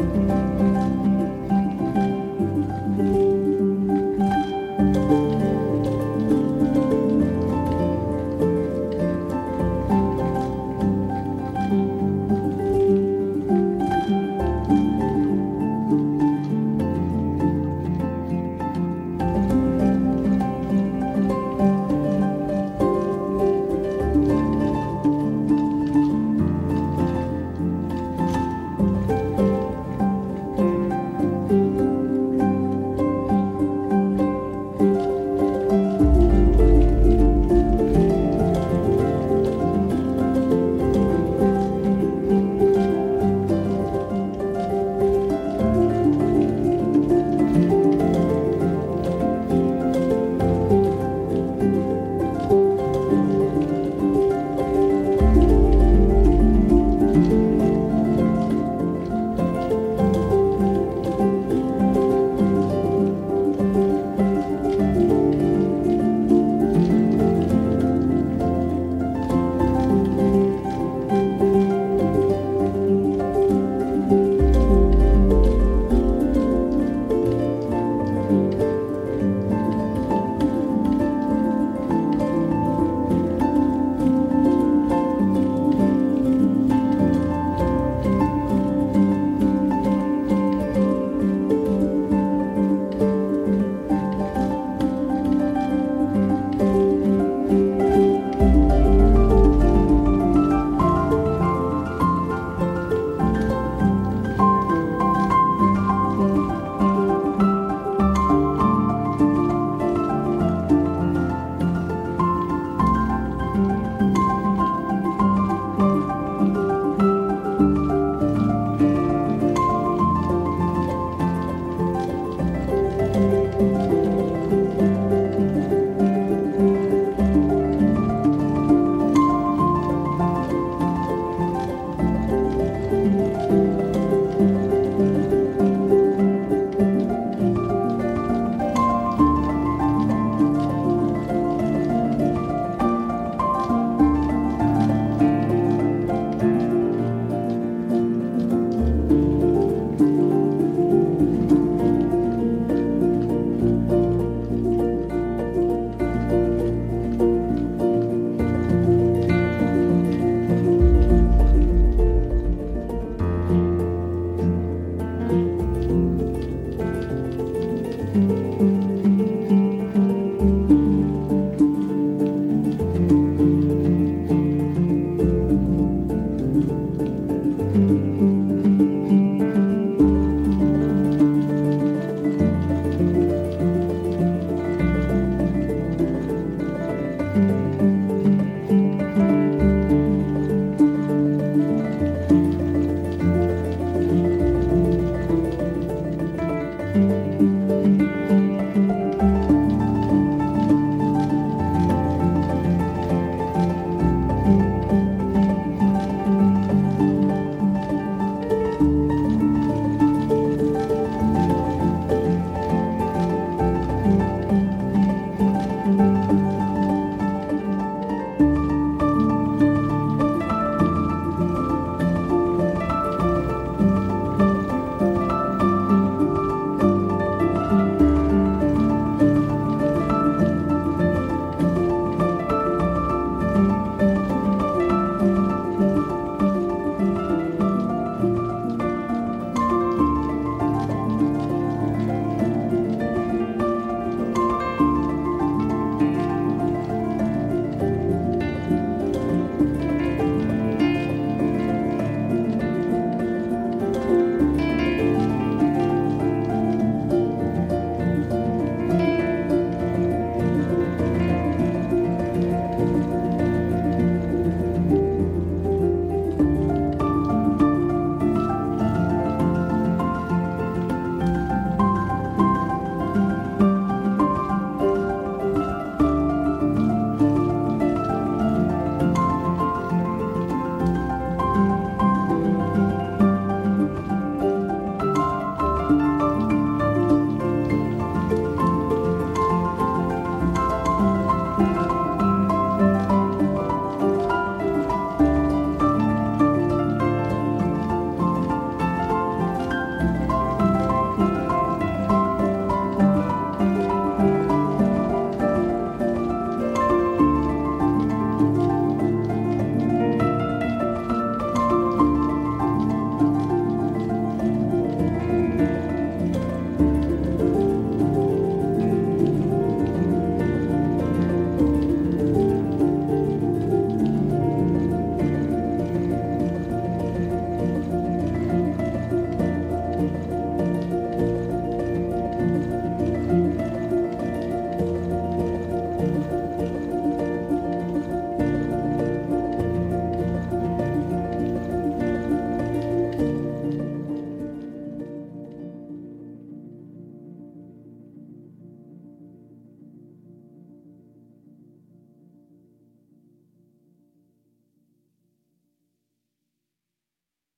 Bye.